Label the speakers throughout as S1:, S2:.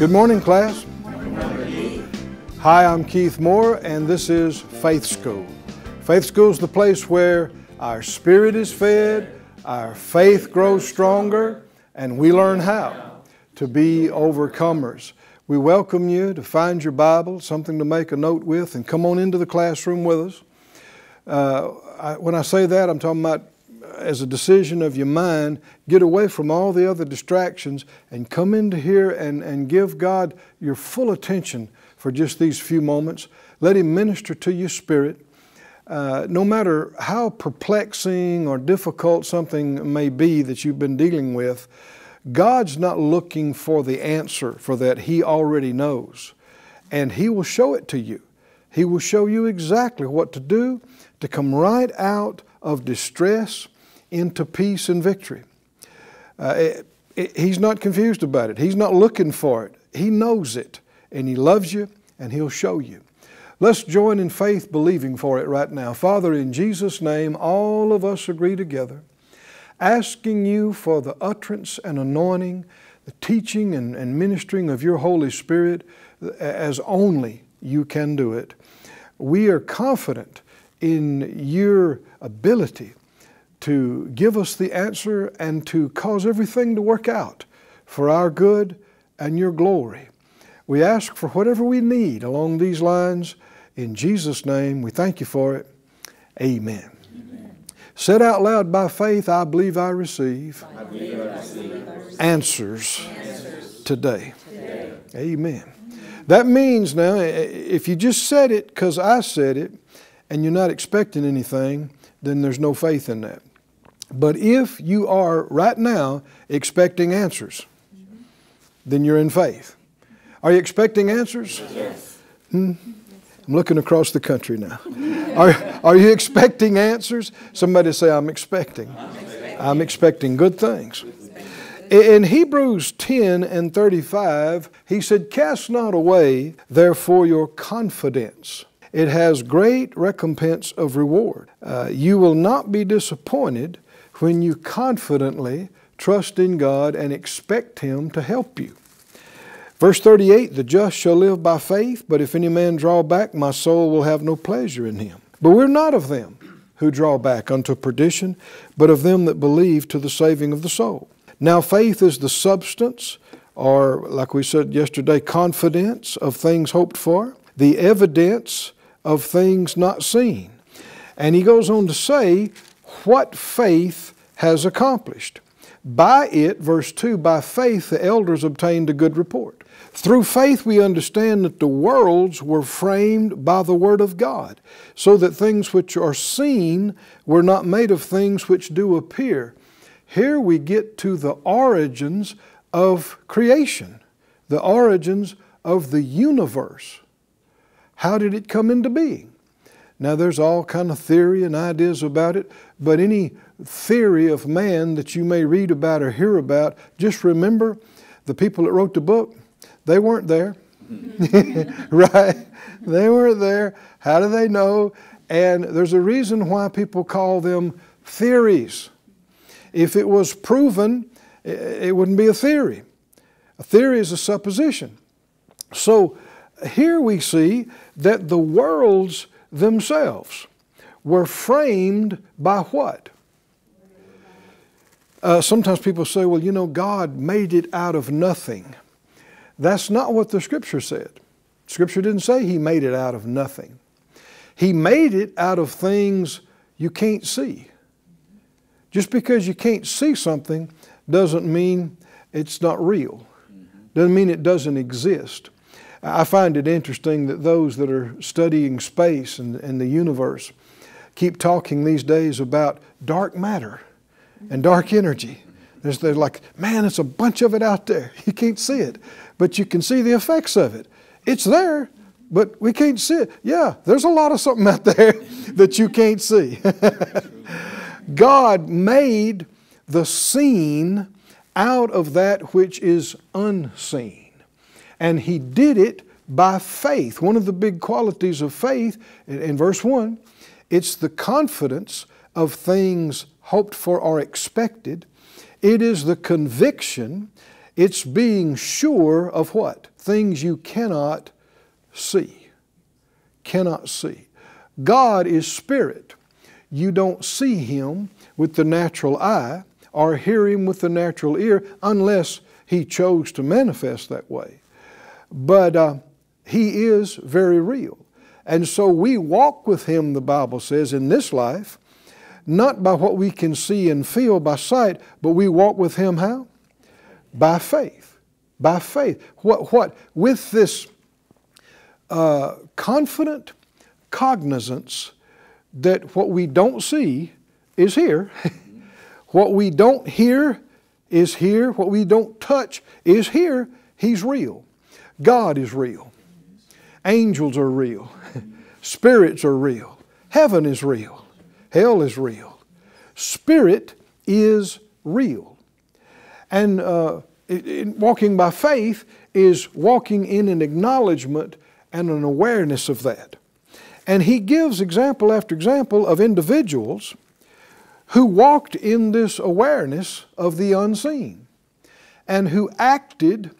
S1: Good morning, class. Hi, I'm Keith Moore, and this is Faith School. Faith School is the place where our spirit is fed, our faith grows stronger, and we learn how to be overcomers. We welcome you to find your Bible, something to make a note with, and come on into the classroom with us. Uh, I, when I say that, I'm talking about as a decision of your mind, get away from all the other distractions and come into here and, and give God your full attention for just these few moments. Let Him minister to your spirit. Uh, no matter how perplexing or difficult something may be that you've been dealing with, God's not looking for the answer for that. He already knows. And He will show it to you. He will show you exactly what to do to come right out of distress into peace and victory. Uh, it, it, he's not confused about it. He's not looking for it. He knows it, and He loves you, and He'll show you. Let's join in faith believing for it right now. Father, in Jesus' name, all of us agree together, asking you for the utterance and anointing, the teaching and, and ministering of your Holy Spirit as only you can do it. We are confident in your ability to give us the answer and to cause everything to work out for our good and your glory. We ask for whatever we need along these lines. In Jesus' name, we thank you for it. Amen. Amen. Said out loud by faith, I believe I receive, I believe I receive answers, answers today. today. Amen. That means now, if you just said it because I said it and you're not expecting anything, then there's no faith in that. But if you are right now expecting answers, then you're in faith. Are you expecting answers?
S2: Yes.
S1: Hmm? I'm looking across the country now. Are, are you expecting answers? Somebody say, I'm expecting. I'm expecting, I'm expecting good things. In Hebrews 10 and 35, he said, Cast not away, therefore, your confidence. It has great recompense of reward. Uh, you will not be disappointed when you confidently trust in God and expect Him to help you. Verse 38 The just shall live by faith, but if any man draw back, my soul will have no pleasure in him. But we're not of them who draw back unto perdition, but of them that believe to the saving of the soul. Now, faith is the substance, or like we said yesterday, confidence of things hoped for, the evidence of things not seen. And he goes on to say, what faith has accomplished. By it, verse 2, by faith the elders obtained a good report. Through faith we understand that the worlds were framed by the Word of God, so that things which are seen were not made of things which do appear. Here we get to the origins of creation, the origins of the universe. How did it come into being? Now there's all kind of theory and ideas about it, but any theory of man that you may read about or hear about, just remember the people that wrote the book, they weren't there. right? They weren't there. How do they know? And there's a reason why people call them theories. If it was proven, it wouldn't be a theory. A theory is a supposition. So here we see that the worlds themselves were framed by what? Uh, sometimes people say, well, you know, God made it out of nothing. That's not what the Scripture said. Scripture didn't say He made it out of nothing. He made it out of things you can't see. Just because you can't see something doesn't mean it's not real, doesn't mean it doesn't exist. I find it interesting that those that are studying space and, and the universe keep talking these days about dark matter and dark energy. There's, there's like, man, it's a bunch of it out there. You can't see it, but you can see the effects of it. It's there, but we can't see it. Yeah, there's a lot of something out there that you can't see. God made the seen out of that which is unseen. And He did it by faith. One of the big qualities of faith, in, verse 1, it's the confidence of things hoped for or expected. It is the conviction, It's being sure of what? Things you cannot see. Cannot see. God is spirit. You don't see Him with the natural eye or hear Him with the natural ear unless He chose to manifest that way. But uh, He is very real. And so we walk with Him, the Bible says, in this life, not by what we can see and feel by sight, but we walk with Him how? By faith. By faith. What, what? With this uh, confident cognizance that what we don't see is here, what we don't hear is here, what we don't touch is here. He's real. God is real. Angels are real. Spirits are real. Heaven is real. Hell is real. Spirit is real. And uh, walking by faith is walking in an acknowledgement and an awareness of that. And he gives example after example of individuals who walked in this awareness of the unseen and who acted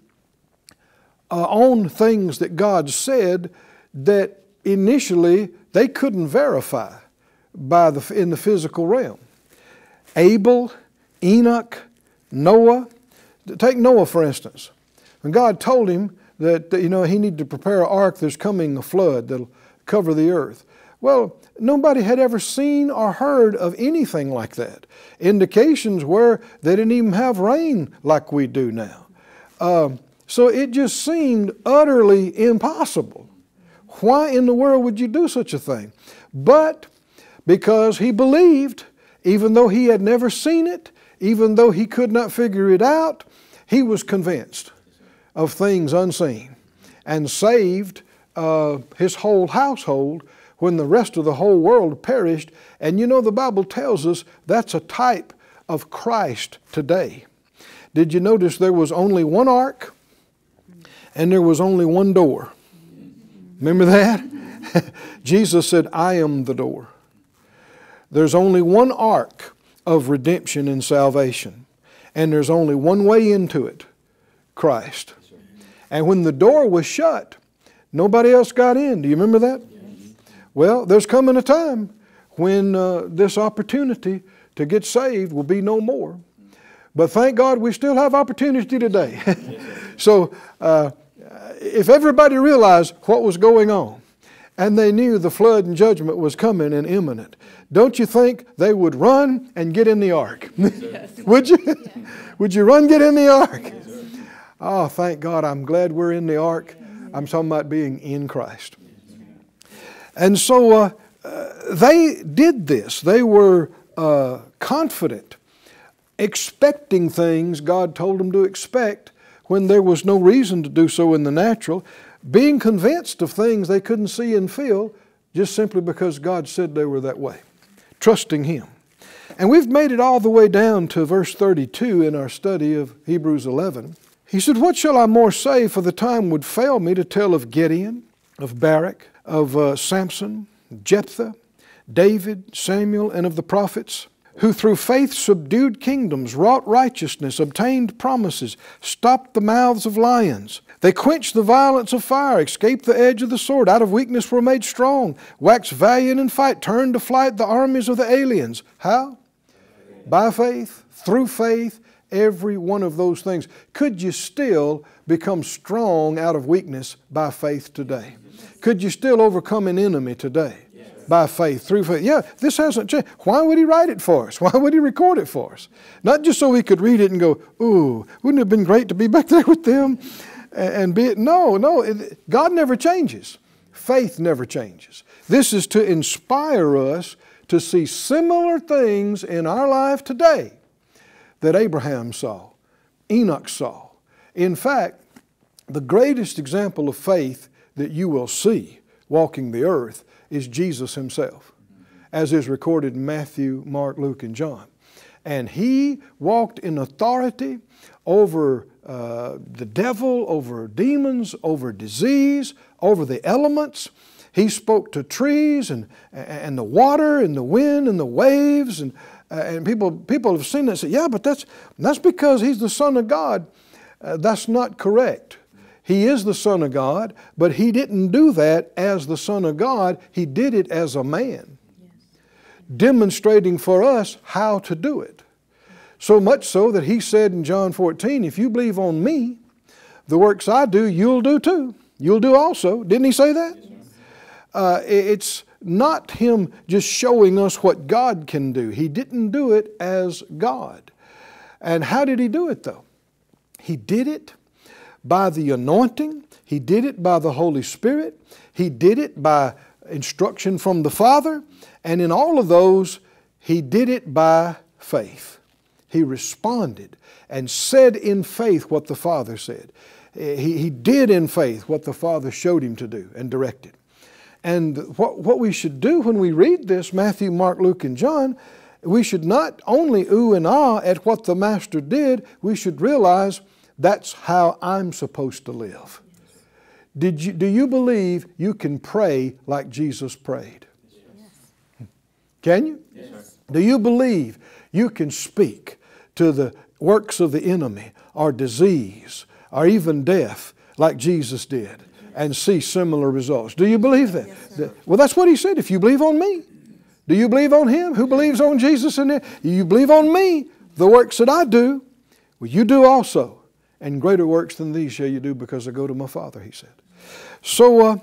S1: uh, on things that God said that initially they couldn't verify by the, in the physical realm. Abel, Enoch, Noah. Take Noah, for instance. When God told him that you know he needed to prepare an ark, there's coming a flood that'll cover the earth. Well, nobody had ever seen or heard of anything like that. Indications were they didn't even have rain like we do now. Um, so it just seemed utterly impossible. Why in the world would you do such a thing? But because he believed, even though he had never seen it, even though he could not figure it out, he was convinced of things unseen and saved uh, his whole household when the rest of the whole world perished. And you know, the Bible tells us that's a type of Christ today. Did you notice there was only one ark and there was only one door? Remember that? Jesus said, I am the door. There's only one ark of redemption and salvation, and there's only one way into it Christ. And when the door was shut, nobody else got in. Do you remember that? Well, there's coming a time when uh, this opportunity to get saved will be no more. But thank God we still have opportunity today. so uh, if everybody realized what was going on and they knew the flood and judgment was coming and imminent, don't you think they would run and get in the ark? would you? would you run, get in the ark? oh, thank God, I'm glad we're in the ark. I'm talking about being in Christ. And so uh, uh, they did this. They were uh, confident, expecting things God told them to expect when there was no reason to do so in the natural, being convinced of things they couldn't see and feel just simply because God said they were that way trusting Him. And we've made it all the way down to verse 32 in our study of Hebrews 11. He said, What shall I more say, for the time would fail me to tell of Gideon, of Barak, of uh, Samson, Jephthah, David, Samuel, and of the prophets, who through faith subdued kingdoms, wrought righteousness, obtained promises, stopped the mouths of lions, they quenched the violence of fire, escaped the edge of the sword, out of weakness were made strong, waxed valiant in fight, turned to flight the armies of the aliens. How? By faith, through faith, every one of those things. Could you still become strong out of weakness by faith today? Could you still overcome an enemy today? By faith, through faith. Yeah, this hasn't changed. Why would he write it for us? Why would he record it for us? Not just so we could read it and go, ooh, wouldn't it have been great to be back there with them? and be it. No, no, it, God never changes. Faith never changes. This is to inspire us to see similar things in our life today that Abraham saw, Enoch saw. In fact, the greatest example of faith that you will see walking the earth is Jesus Himself, as is recorded in Matthew, Mark, Luke, and John. And He walked in authority over uh, the devil, over demons, over disease, over the elements. He spoke to trees and, and the water and the wind and the waves. And, uh, and people, people have seen that and say, yeah, but that's, that's because he's the Son of God. Uh, that's not correct. He is the Son of God, but he didn't do that as the Son of God. He did it as a man, demonstrating for us how to do it. So much so that he said in John 14, If you believe on me, the works I do, you'll do too. You'll do also. Didn't he say that? Uh, it's not him just showing us what God can do. He didn't do it as God. And how did he do it though? He did it by the anointing, he did it by the Holy Spirit, he did it by instruction from the Father, and in all of those, he did it by faith. He responded and said in faith what the Father said. He, he did in faith what the Father showed him to do and directed. And what, what we should do when we read this, Matthew, Mark, Luke, and John, we should not only ooh and ah at what the Master did, we should realize that's how I'm supposed to live. Did you, do you believe you can pray like Jesus prayed? Yes. Can you? Yes. Do you believe you can speak to the works of the enemy or disease or even death like Jesus did and see similar results. Do you believe that? Yes, well, that's what he said. If you believe on me, do you believe on him? Who believes on Jesus and you believe on me? The works that I do, well, you do also. And greater works than these shall you do because I go to my Father, he said. So uh,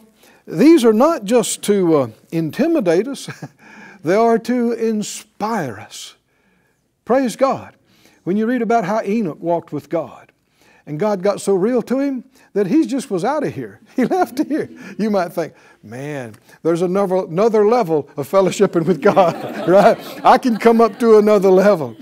S1: these are not just to uh, intimidate us, they are to inspire us. Praise God. When you read about how Enoch walked with God, and God got so real to him that he just was out of here. He left here. You might think, man, there's another, another level of fellowshipping with God, right? I can come up to another level.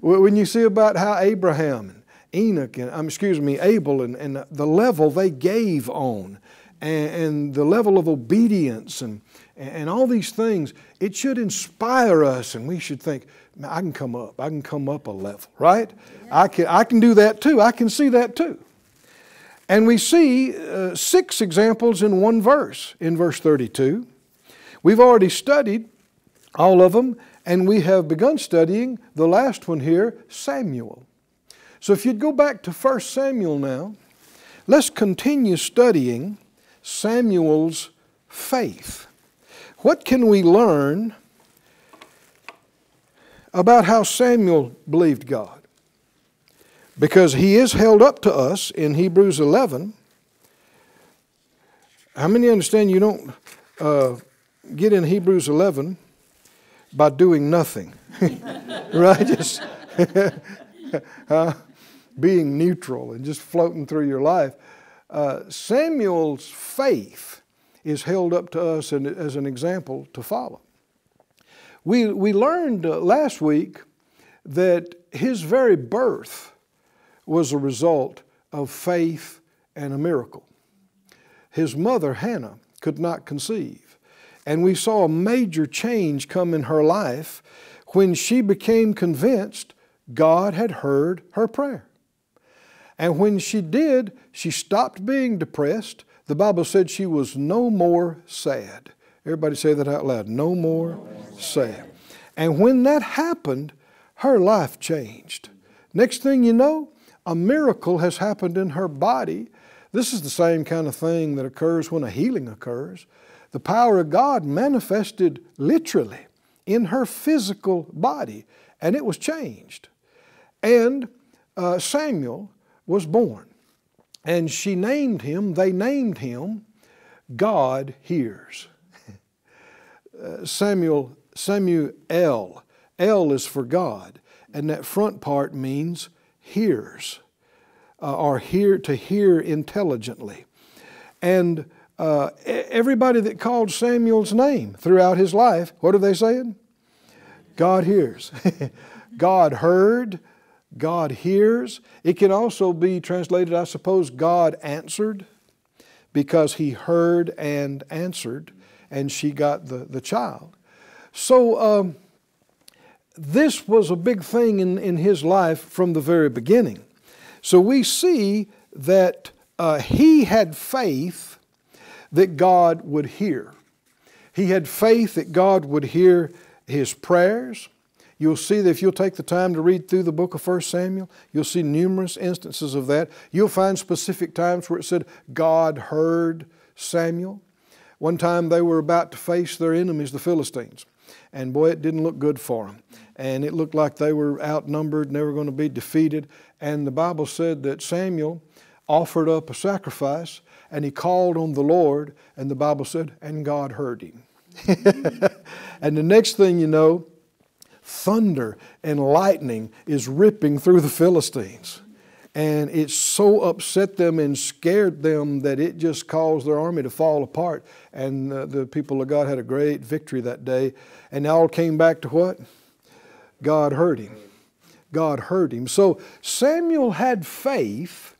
S1: When you see about how Abraham Enoch and, um, excuse me, Abel and, and the level they gave on and, and the level of obedience and, and all these things, it should inspire us and we should think, I can come up. I can come up a level, right? Yeah. I, can, I can do that too. I can see that too. And we see uh, six examples in one verse, in verse 32. We've already studied all of them, and we have begun studying the last one here, Samuel. So if you'd go back to 1 Samuel now, let's continue studying Samuel's faith. What can we learn about how Samuel believed God. Because he is held up to us in Hebrews 11. How many understand you don't uh, get in Hebrews 11 by doing nothing? right? Just uh, being neutral and just floating through your life. Uh, Samuel's faith is held up to us as an example to follow. We, we learned uh, last week that his very birth was a result of faith and a miracle. His mother, Hannah, could not conceive. And we saw a major change come in her life when she became convinced God had heard her prayer. And when she did, she stopped being depressed. The Bible said she was no more sad. Everybody say that out loud. No more sad. And when that happened, her life changed. Next thing you know, a miracle has happened in her body. This is the same kind of thing that occurs when a healing occurs. The power of God manifested literally in her physical body, and it was changed. And uh, Samuel was born, and she named him, they named him God Hears. Uh, Samuel, Samuel, El is for God, and that front part means hears, uh, or hear to hear intelligently. And uh, everybody that called Samuel's name throughout his life, what are they saying? God hears. God heard, God hears. It can also be translated, I suppose, God answered, because he heard and answered and she got the, the child. So um, this was a big thing in, in his life from the very beginning. So we see that uh, he had faith that God would hear. He had faith that God would hear his prayers. You'll see that if you'll take the time to read through the book of 1 Samuel, you'll see numerous instances of that. You'll find specific times where it said, God heard Samuel. One time they were about to face their enemies, the Philistines. And boy, it didn't look good for them. And it looked like they were outnumbered and they were going to be defeated. And the Bible said that Samuel offered up a sacrifice and he called on the Lord, and the Bible said, and God heard him. and the next thing you know, thunder and lightning is ripping through the Philistines. And it so upset them and scared them that it just caused their army to fall apart. And uh, the people of God had a great victory that day. And they all came back to what? God heard him. God heard him. So Samuel had faith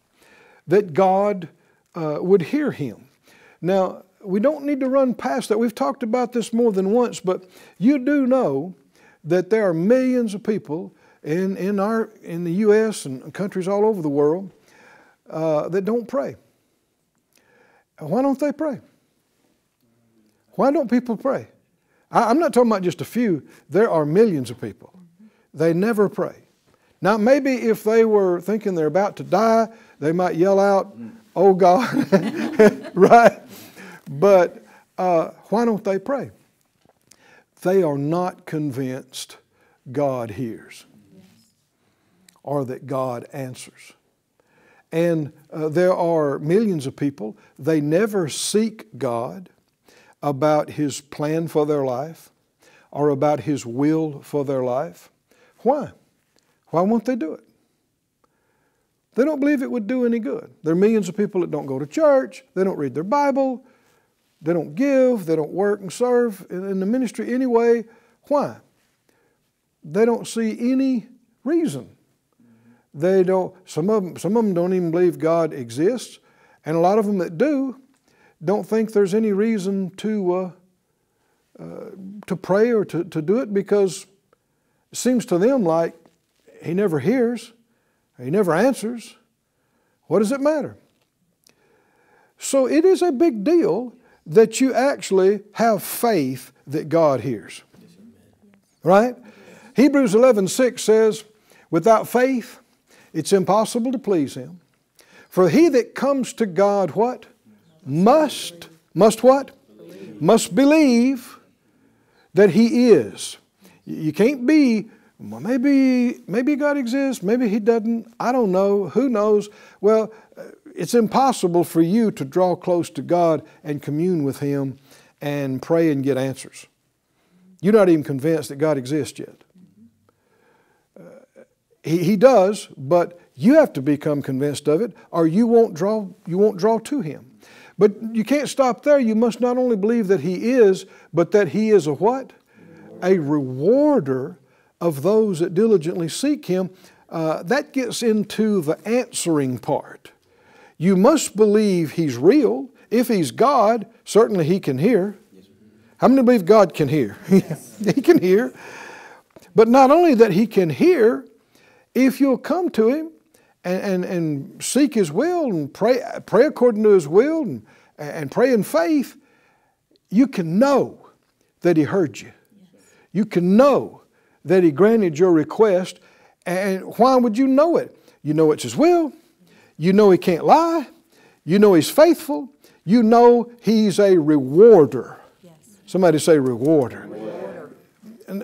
S1: that God uh, would hear him. Now, we don't need to run past that. We've talked about this more than once, but you do know that there are millions of people in, in, our, in the U.S. and countries all over the world uh, that don't pray. Why don't they pray? Why don't people pray? I, I'm not talking about just a few. There are millions of people. They never pray. Now, maybe if they were thinking they're about to die, they might yell out, Oh God, right? But uh, why don't they pray? They are not convinced God hears or that God answers. And uh, there are millions of people, they never seek God about His plan for their life or about His will for their life. Why? Why won't they do it? They don't believe it would do any good. There are millions of people that don't go to church, they don't read their Bible, they don't give, they don't work and serve in the ministry anyway. Why? They don't see any reason. They don't, some of them, some of them don't even believe God exists, and a lot of them that do don't think there's any reason to, uh, uh, to pray or to, to do it because it seems to them like He never hears. He never answers. What does it matter? So it is a big deal that you actually have faith that God hears. Right? Hebrews 11 6 says, Without faith, it's impossible to please Him. For he that comes to God, what? Must, must what? Believe. Must believe that He is. You can't be well, maybe, maybe God exists, maybe He doesn't, I don't know, who knows? Well, uh, it's impossible for you to draw close to God and commune with Him and pray and get answers. You're not even convinced that God exists yet. Uh, he, he does, but you have to become convinced of it, or you won't draw, you won't draw to Him. But you can't stop there. You must not only believe that He is, but that He is a what? A rewarder of those that diligently seek Him, uh, that gets into the answering part. You must believe He's real. If He's God, certainly He can hear. How many believe God can hear? he can hear. But not only that He can hear, if you'll come to Him and, and, and seek His will and pray, pray according to His will and, and pray in faith, you can know that He heard you. You can know that He granted your request. And why would you know it? You know it's His will. You know He can't lie. You know He's faithful. You know He's a rewarder. Yes. Somebody say rewarder. rewarder.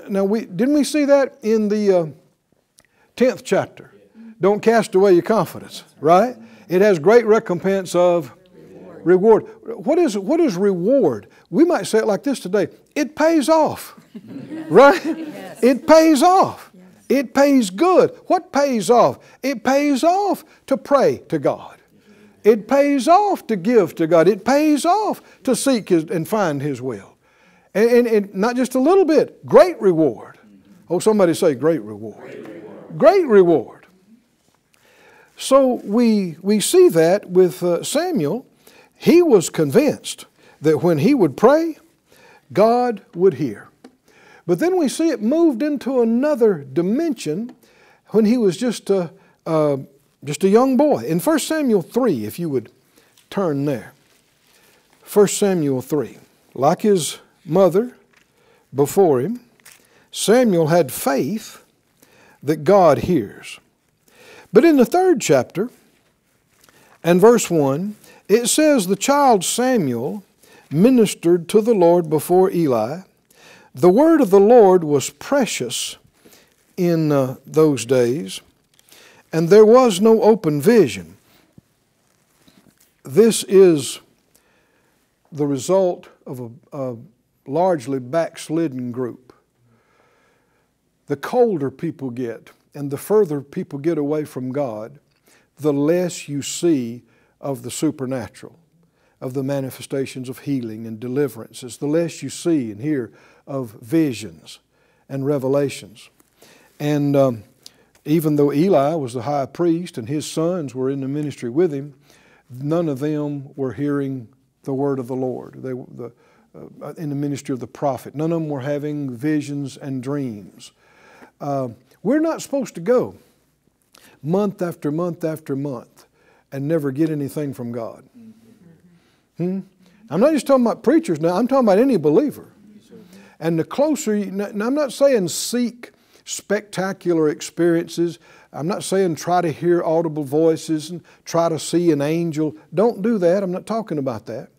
S1: Now, we, didn't we see that in the uh, 10th chapter? Don't cast away your confidence, right? It has great recompense of reward. What is, what is reward? We might say it like this today it pays off, right? Yes. It pays off. It pays good. What pays off? It pays off to pray to God. It pays off to give to God. It pays off to seek his, and find His will. And, and, and, not just a little bit, great reward. Oh, somebody say great reward. Great reward. Great reward. So we, we see that with uh, Samuel he was convinced that when he would pray, God would hear. But then we see it moved into another dimension when he was just a, just a young boy. In 1 Samuel 3, if you would turn there. 1 Samuel 3. Like his mother before him, Samuel had faith that God hears. But in the third chapter and verse 1, it says the child Samuel ministered to the Lord before Eli. The word of the Lord was precious in uh, those days, and there was no open vision. This is the result of a, a largely backslidden group. The colder people get and the further people get away from God, the less you see of the supernatural, of the manifestations of healing and deliverances, the less you see and hear of visions and revelations. And um, even though Eli was the high priest and his sons were in the ministry with him, none of them were hearing the word of the Lord. They, the, uh, in the ministry of the prophet. None of them were having visions and dreams. Uh, we're not supposed to go month after month after month and never get anything from God. Hmm? I'm not just talking about preachers now, I'm talking about any believer. And the closer you, now I'm not saying seek spectacular experiences. I'm not saying try to hear audible voices and try to see an angel. Don't do that. I'm not talking about that.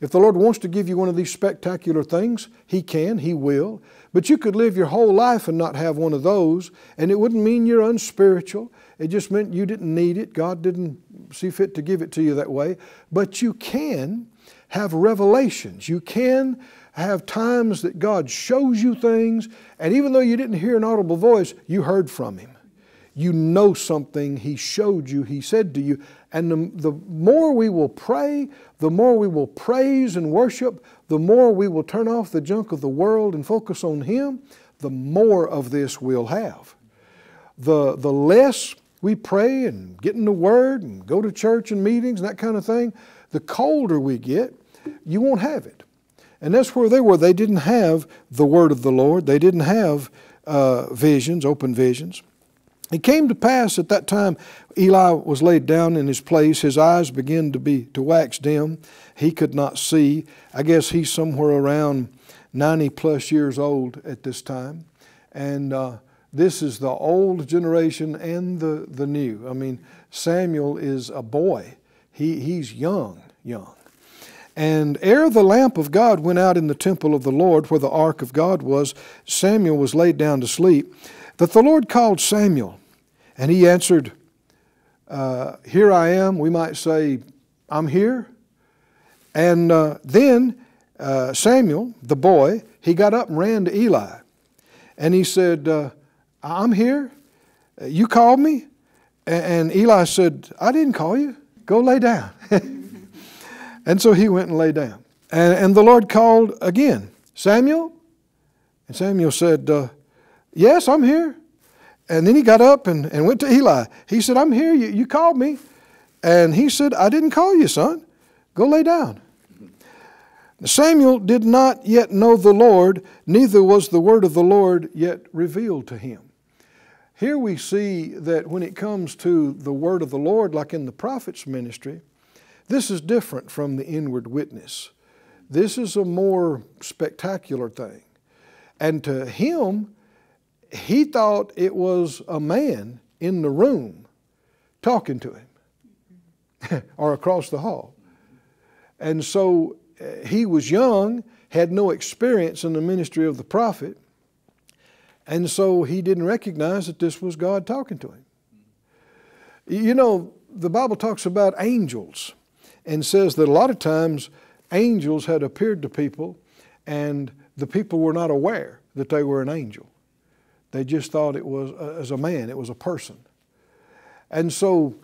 S1: If the Lord wants to give you one of these spectacular things, He can, He will. But you could live your whole life and not have one of those, and it wouldn't mean you're unspiritual. It just meant you didn't need it. God didn't see fit to give it to you that way. But you can have revelations. You can have times that God shows you things, and even though you didn't hear an audible voice, you heard from Him you know something He showed you, He said to you. And the, the more we will pray, the more we will praise and worship, the more we will turn off the junk of the world and focus on Him, the more of this we'll have. The, the less we pray and get in the Word and go to church and meetings and that kind of thing, the colder we get, you won't have it. And that's where they were. They didn't have the Word of the Lord, they didn't have uh, visions, open visions. It came to pass at that time Eli was laid down in his place. His eyes began to be to wax dim. He could not see. I guess he's somewhere around 90 plus years old at this time. And uh, this is the old generation and the, the new. I mean, Samuel is a boy. He, he's young, young. And ere the lamp of God went out in the temple of the Lord, where the ark of God was, Samuel was laid down to sleep that the Lord called Samuel, and he answered, uh, Here I am. We might say, I'm here. And uh, then uh, Samuel, the boy, he got up and ran to Eli. And he said, uh, I'm here. You called me? And Eli said, I didn't call you. Go lay down. and so he went and lay down. And, and the Lord called again, Samuel? And Samuel said, uh, Yes, I'm here. And then he got up and, and went to Eli. He said, I'm here. You, you called me. And he said, I didn't call you, son. Go lay down. Samuel did not yet know the Lord, neither was the word of the Lord yet revealed to him. Here we see that when it comes to the word of the Lord, like in the prophet's ministry, this is different from the inward witness. This is a more spectacular thing. And to him, he thought it was a man in the room talking to him or across the hall. And so uh, he was young, had no experience in the ministry of the prophet, and so he didn't recognize that this was God talking to him. You know, the Bible talks about angels and says that a lot of times angels had appeared to people and the people were not aware that they were an angel. They just thought it was uh, as a man, it was a person. And so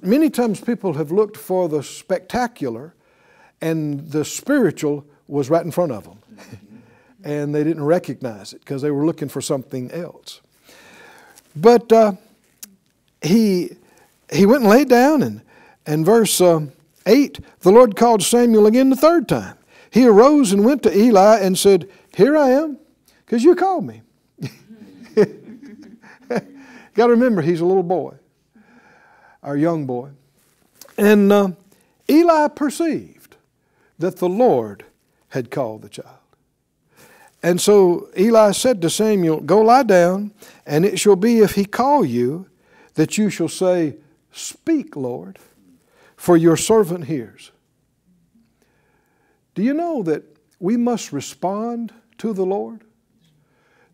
S1: many times people have looked for the spectacular, and the spiritual was right in front of them. and they didn't recognize it because they were looking for something else. But uh, he, he went and laid down, and, and verse uh, 8 the Lord called Samuel again the third time. He arose and went to Eli and said, Here I am, because you called me. Got to remember, he's a little boy, our young boy. And uh, Eli perceived that the Lord had called the child. And so Eli said to Samuel, Go lie down, and it shall be if he call you that you shall say, Speak, Lord, for your servant hears. Do you know that we must respond to the Lord?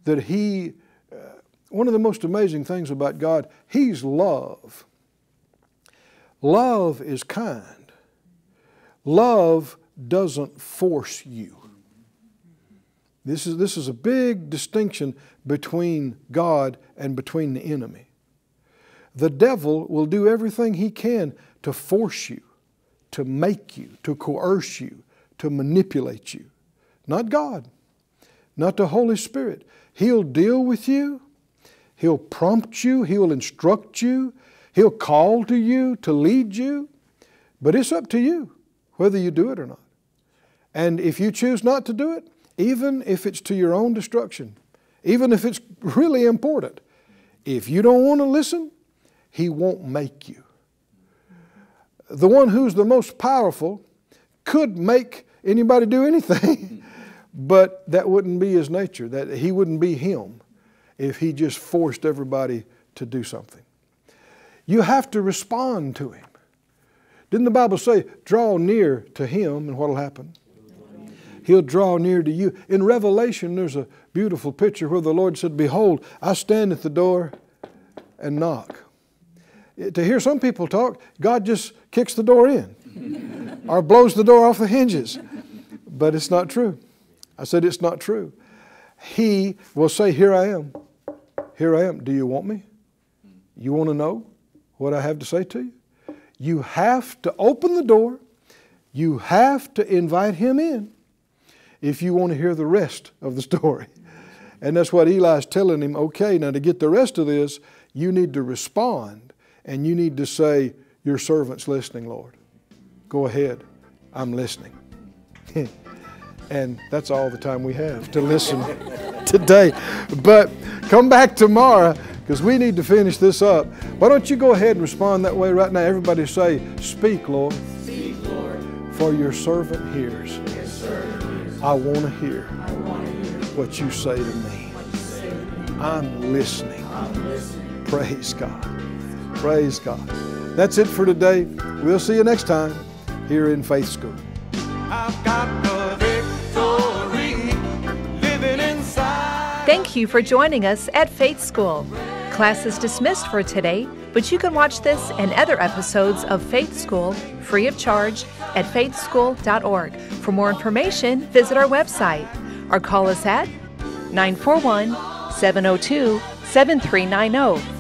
S1: That He, uh, one of the most amazing things about God, He's love. Love is kind. Love doesn't force you. This is, this is a big distinction between God and between the enemy. The devil will do everything he can to force you, to make you, to coerce you, to manipulate you. Not God, not the Holy Spirit. He'll deal with you, He'll prompt you, He'll instruct you, He'll call to you to lead you, but it's up to you whether you do it or not. And if you choose not to do it, even if it's to your own destruction, even if it's really important, if you don't want to listen, He won't make you. The one who's the most powerful could make anybody do anything, but that wouldn't be His nature. That He wouldn't be Him if He just forced everybody to do something. You have to respond to Him. Didn't the Bible say, draw near to Him and what'll happen? He'll draw near to you. In Revelation, there's a beautiful picture where the Lord said, Behold, I stand at the door and knock. To hear some people talk, God just kicks the door in or blows the door off the hinges. But it's not true. I said, It's not true. He will say, Here I am. Here I am. Do you want me? You want to know what I have to say to you? You have to open the door. You have to invite him in if you want to hear the rest of the story. And that's what Eli's telling him okay, now to get the rest of this, you need to respond and you need to say, Your servant's listening, Lord. Go ahead, I'm listening. and that's all the time we have to listen today. But come back tomorrow because we need to finish this up. Why don't you go ahead and respond that way right now? Everybody say, Speak, Lord.
S2: Speak, Lord.
S1: For your servant hears. I want to hear what you say to me. I'm listening. Praise God. Praise God. That's it for today. We'll see you next time here in Faith School.
S3: Thank you for joining us at Faith School. Class is dismissed for today, but you can watch this and other episodes of Faith School free of charge at faithschool.org. For more information, visit our website or call us at 941 702 7390